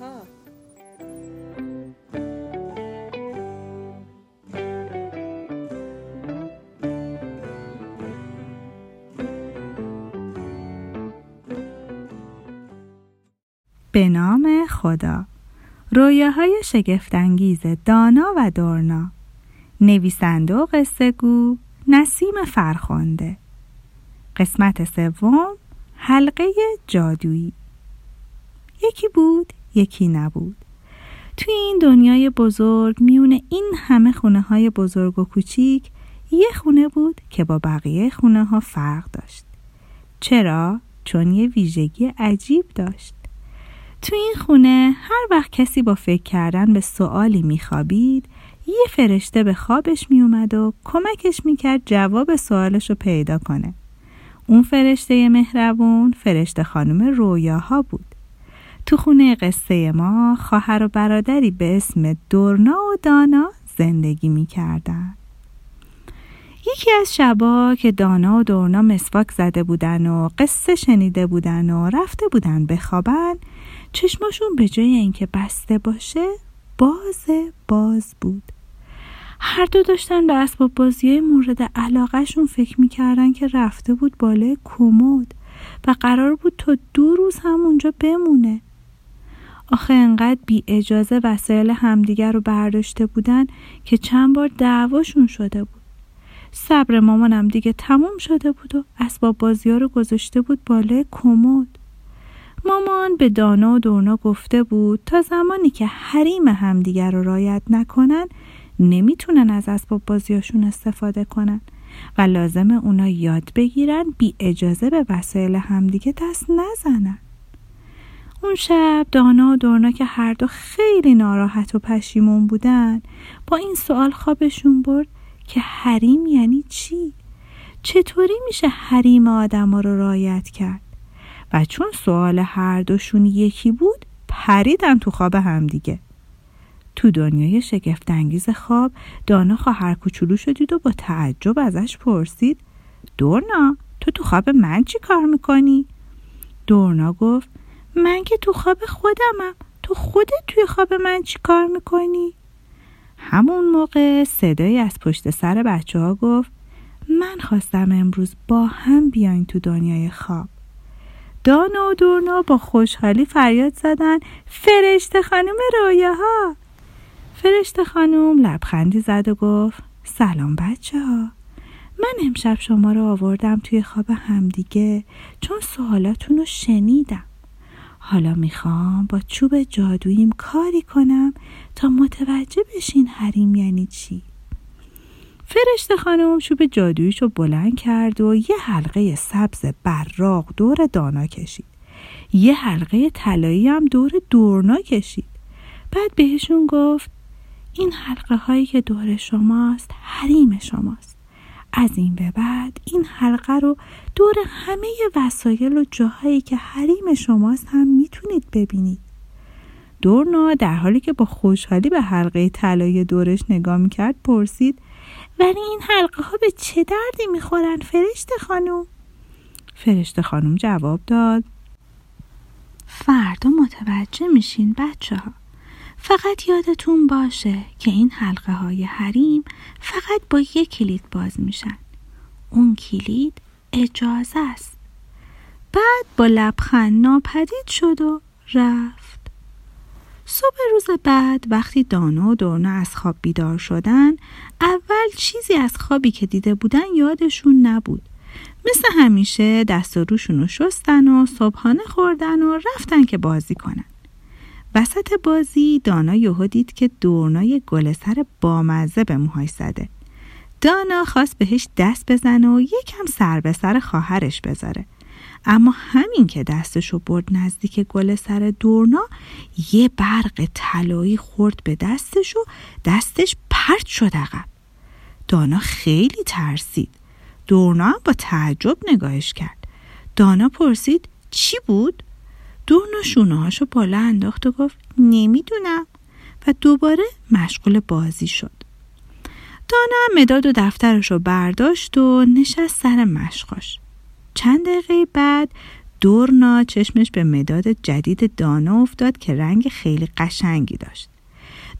ها. به نام خدا. رویاهای شگفتانگیز دانا و دورنا. نویسنده و قصه گو نسیم فرخنده. قسمت سوم حلقه جادویی. یکی بود یکی نبود. توی این دنیای بزرگ میون این همه خونه های بزرگ و کوچیک یه خونه بود که با بقیه خونه ها فرق داشت. چرا؟ چون یه ویژگی عجیب داشت. تو این خونه هر وقت کسی با فکر کردن به سوالی میخوابید یه فرشته به خوابش میومد و کمکش می‌کرد جواب سوالش رو پیدا کنه. اون فرشته مهربون فرشته خانم رویاها بود. تو خونه قصه ما خواهر و برادری به اسم دورنا و دانا زندگی می‌کردن. یکی از شبا که دانا و دورنا مسواک زده بودن و قصه شنیده بودن و رفته بودن بخوابن چشماشون به جای اینکه بسته باشه باز باز بود. هر دو داشتن به اسباب بازی مورد علاقهشون فکر می‌کردن که رفته بود بالای کمد و قرار بود تا دو روز همونجا بمونه. آخه انقدر بی اجازه وسایل همدیگر رو برداشته بودن که چند بار دعواشون شده بود. صبر مامانم دیگه تموم شده بود و اسباب بازی رو گذاشته بود بالای کمد. مامان به دانا و دورنا گفته بود تا زمانی که حریم همدیگر رو رایت نکنن نمی‌تونن از اسباب بازیاشون استفاده کنن و لازم اونا یاد بگیرن بی اجازه به وسایل همدیگه دست نزنن. اون شب دانا و دورنا که هر دو خیلی ناراحت و پشیمون بودن با این سوال خوابشون برد که حریم یعنی چی؟ چطوری میشه حریم آدم رو رایت کرد؟ و چون سوال هر دوشون یکی بود پریدن تو خواب همدیگه تو دنیای شگفتانگیز خواب دانا خواهر کوچولو شدید و با تعجب ازش پرسید دورنا تو تو خواب من چی کار می‌کنی؟ دورنا گفت من که تو خواب خودمم. تو خودت توی خواب من چی کار می‌کنی؟ همون موقع صدایی از پشت سر بچه ها گفت من خواستم امروز با هم بیاین تو دنیای خواب. دانا و دورنا با خوشحالی فریاد زدن فرشته خانم رویاها. فرشته خانم لبخندی زد و گفت سلام بچه ها من امشب شما رو آوردم توی خواب همدیگه چون سوالاتون رو شنیدم. حالا می‌خوام با چوب جادوییم کاری کنم تا متوجه بشین حریم یعنی چی. فرشته خانم چوب جادویش رو بلند کرد و یه حلقه سبز براق دور دانا کشید. یه حلقه طلایی هم دور دورنا کشید. بعد بهشون گفت این حلقه هایی که دور شماست حریم شماست. از این به بعد این حلقه رو دور همه وسایل و جاهایی که حریم شماست هم می‌تونید ببینید دورنا در حالی که با خوشحالی به حلقه طلایی دورش نگاه می‌کرد پرسید ولی این حلقه ها به چه دردی می‌خورن فرشته خانم؟ فرشته خانم جواب داد فردا متوجه میشین بچه ها فقط یادتون باشه که این حلقه های حریم فقط با یک کلید باز میشن. اون کلید اجازه است. بعد با لبخند ناپدید شد و رفت. صبح روز بعد وقتی دانا و دورنا از خواب بیدار شدن اول چیزی از خوابی که دیده بودن یادشون نبود. مثل همیشه دست و روشون رو شستن و صبحانه خوردن و رفتن که بازی کنن. وسط بازی دانا یهو دید که دورنا یه گل سر بامزه به موهاش زده. دانا خواست بهش دست بزنه و یکم سر به سر خواهرش بذاره. اما همین که دستشو برد نزدیک گل سر دورنا یه برق طلایی خورد به دستش و دستش پرت شد عقب. دانا خیلی ترسید. دورنا با تعجب نگاهش کرد. دانا پرسید چی بود؟ دورنا شونه هاشو بالا انداخت و گفت نمی‌دونم. و دوباره مشغول بازی شد. دانا مداد و دفترش رو برداشت و نشست سر مشقاش چند دقیقه بعد دورنا چشمش به مداد جدید دانا افتاد که رنگ خیلی قشنگی داشت.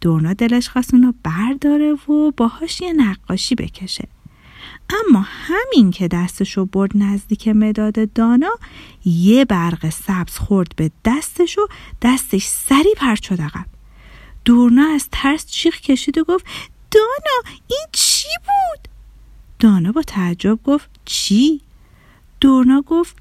دورنا دلش خواست اونو برداره و باهاش یه نقاشی بکشه. اما همین که دستشو برد نزدیک مداد دانا یه برق سبز خورد به دستش و دستش سری پرد شد عقب دورنا از ترس چیخ کشید و گفت دانا این چی بود؟ دانا با تعجب گفت چی؟ دورنا گفت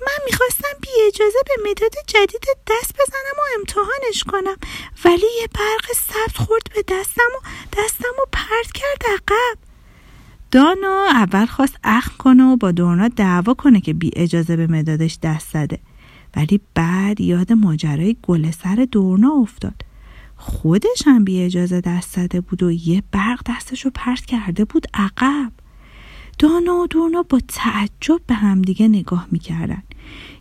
من می‌خواستم بی اجازه به مداد جدید دست بزنم و امتحانش کنم ولی یه برق سبز خورد به دستم و دستم و پرد کرد عقب دانا اول خواست اخم کنه و با دورنا دعوا کنه که بی اجازه به مدادش دست زده. ولی بعد یاد ماجرای گل سر دورنا افتاد. خودش هم بی اجازه دست زده بود و یه برق دستشو پرت کرده بود عقب. دانا و دورنا با تعجب به همدیگه نگاه می‌کردن.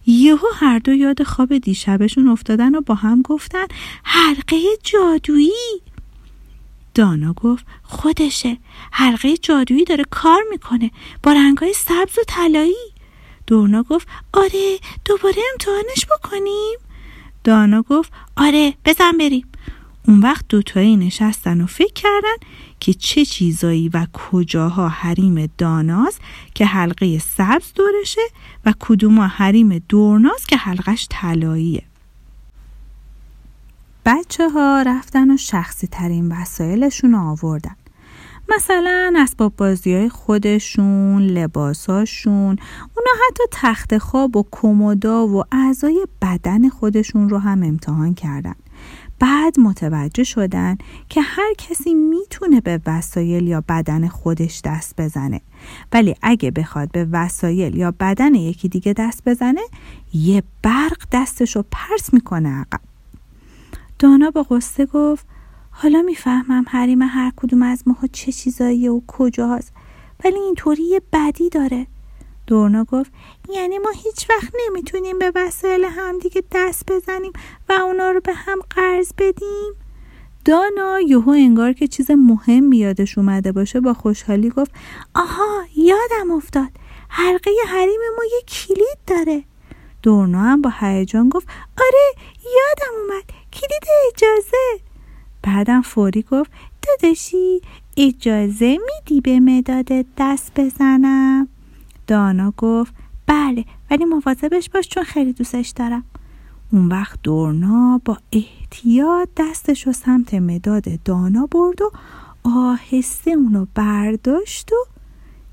یهو هر دو یاد خواب دیشبشون افتادن و با هم گفتن حلقه جادویی! دانا گفت خودشه. حلقه جادویی داره کار می‌کنه. با رنگای سبز و طلایی. دورنا گفت آره دوباره امتحانش بکنیم. دانا گفت آره بزن بریم. اون وقت دوتایی نشستن و فکر کردن که چه چیزایی و کجاها حریم داناست که حلقه سبز دورشه و کدوما حریم دورناست که حلقش طلاییه. بچه ها رفتن و شخصی ترین وسایلشون آوردن. مثلا اسباب بازی های خودشون لباساشون اونا حتی تخت خواب و کمودا و اعضای بدن خودشون رو هم امتحان کردن. بعد متوجه شدن که هر کسی می‌تونه به وسایل یا بدن خودش دست بزنه. ولی اگه بخواد به وسایل یا بدن یکی دیگه دست بزنه یه برق دستشو پرس می‌کنه عقب. دانا با قصه گفت حالا می‌فهمم حریم هر کدوم از ماها چه چیزاییه و کجاست ولی اینطوری یه بدی داره. دورنا گفت یعنی ما هیچ وقت نمی‌تونیم به وسایل همدیگه دست بزنیم و اونا رو به هم قرض بدیم؟ دانا یهو انگار که چیز مهم یادش اومده باشه با خوشحالی گفت آها یادم افتاد. حلقه حریم ما یه کلید داره. دورنا هم با هیجان گفت آره یادم اومد. کلید اجازه. بعدم فوری گفت داداشی اجازه میدی به مداد دست بزنم؟ دانا گفت بله ولی مواظبش باش چون خیلی دوستش دارم. اون وقت دورنا با احتیاط دستش رو سمت مداد دانا برد و آهسته اونو برداشت و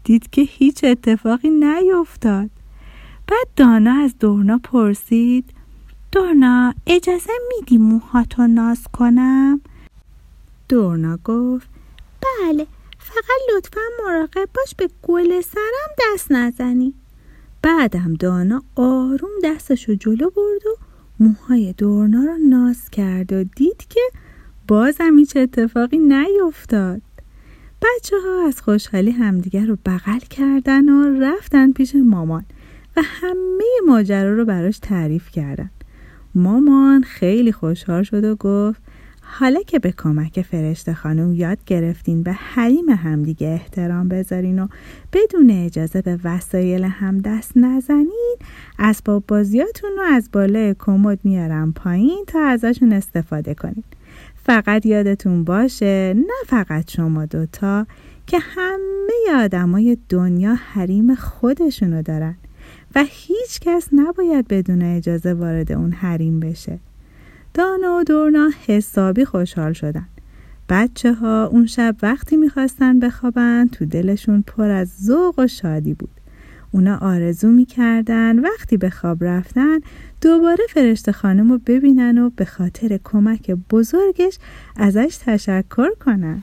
دید که هیچ اتفاقی نیفتاد. بعد دانا از دورنا پرسید دورنا اجازه میدی موهاتو ناز کنم؟ دورنا گفت بله فقط لطفا مراقب باش به گل سرم دست نزنی. بعدم دانا آروم دستشو جلو برد و موهای دورنا رو ناز کرد و دید که بازم هیچ اتفاقی نیفتاد. بچه ها از خوشحالی همدیگر رو بغل کردن و رفتن پیش مامان و همه ماجرا رو براش تعریف کردن. مامان خیلی خوشحال شد و گفت حالا که به کمک فرشته خانم یاد گرفتین به حریم همدیگه احترام بذارین و بدون اجازه به وسایل هم دست نزنین اسباب بازیاتون رو از بالای کمد میارم پایین تا ازشون استفاده کنین. فقط یادتون باشه نه فقط شما دوتا که همه آدمای دنیا حریم خودشونو دارن. و هیچ کس نباید بدون اجازه وارد اون حریم بشه. دانا و دورنا حسابی خوشحال شدن. بچه ها اون شب وقتی می‌خواستن بخوابن تو دلشون پر از ذوق و شادی بود. اونا آرزو می‌کردن وقتی به خواب رفتن دوباره فرشته خانم رو ببینن و به خاطر کمک بزرگش ازش تشکر کنن.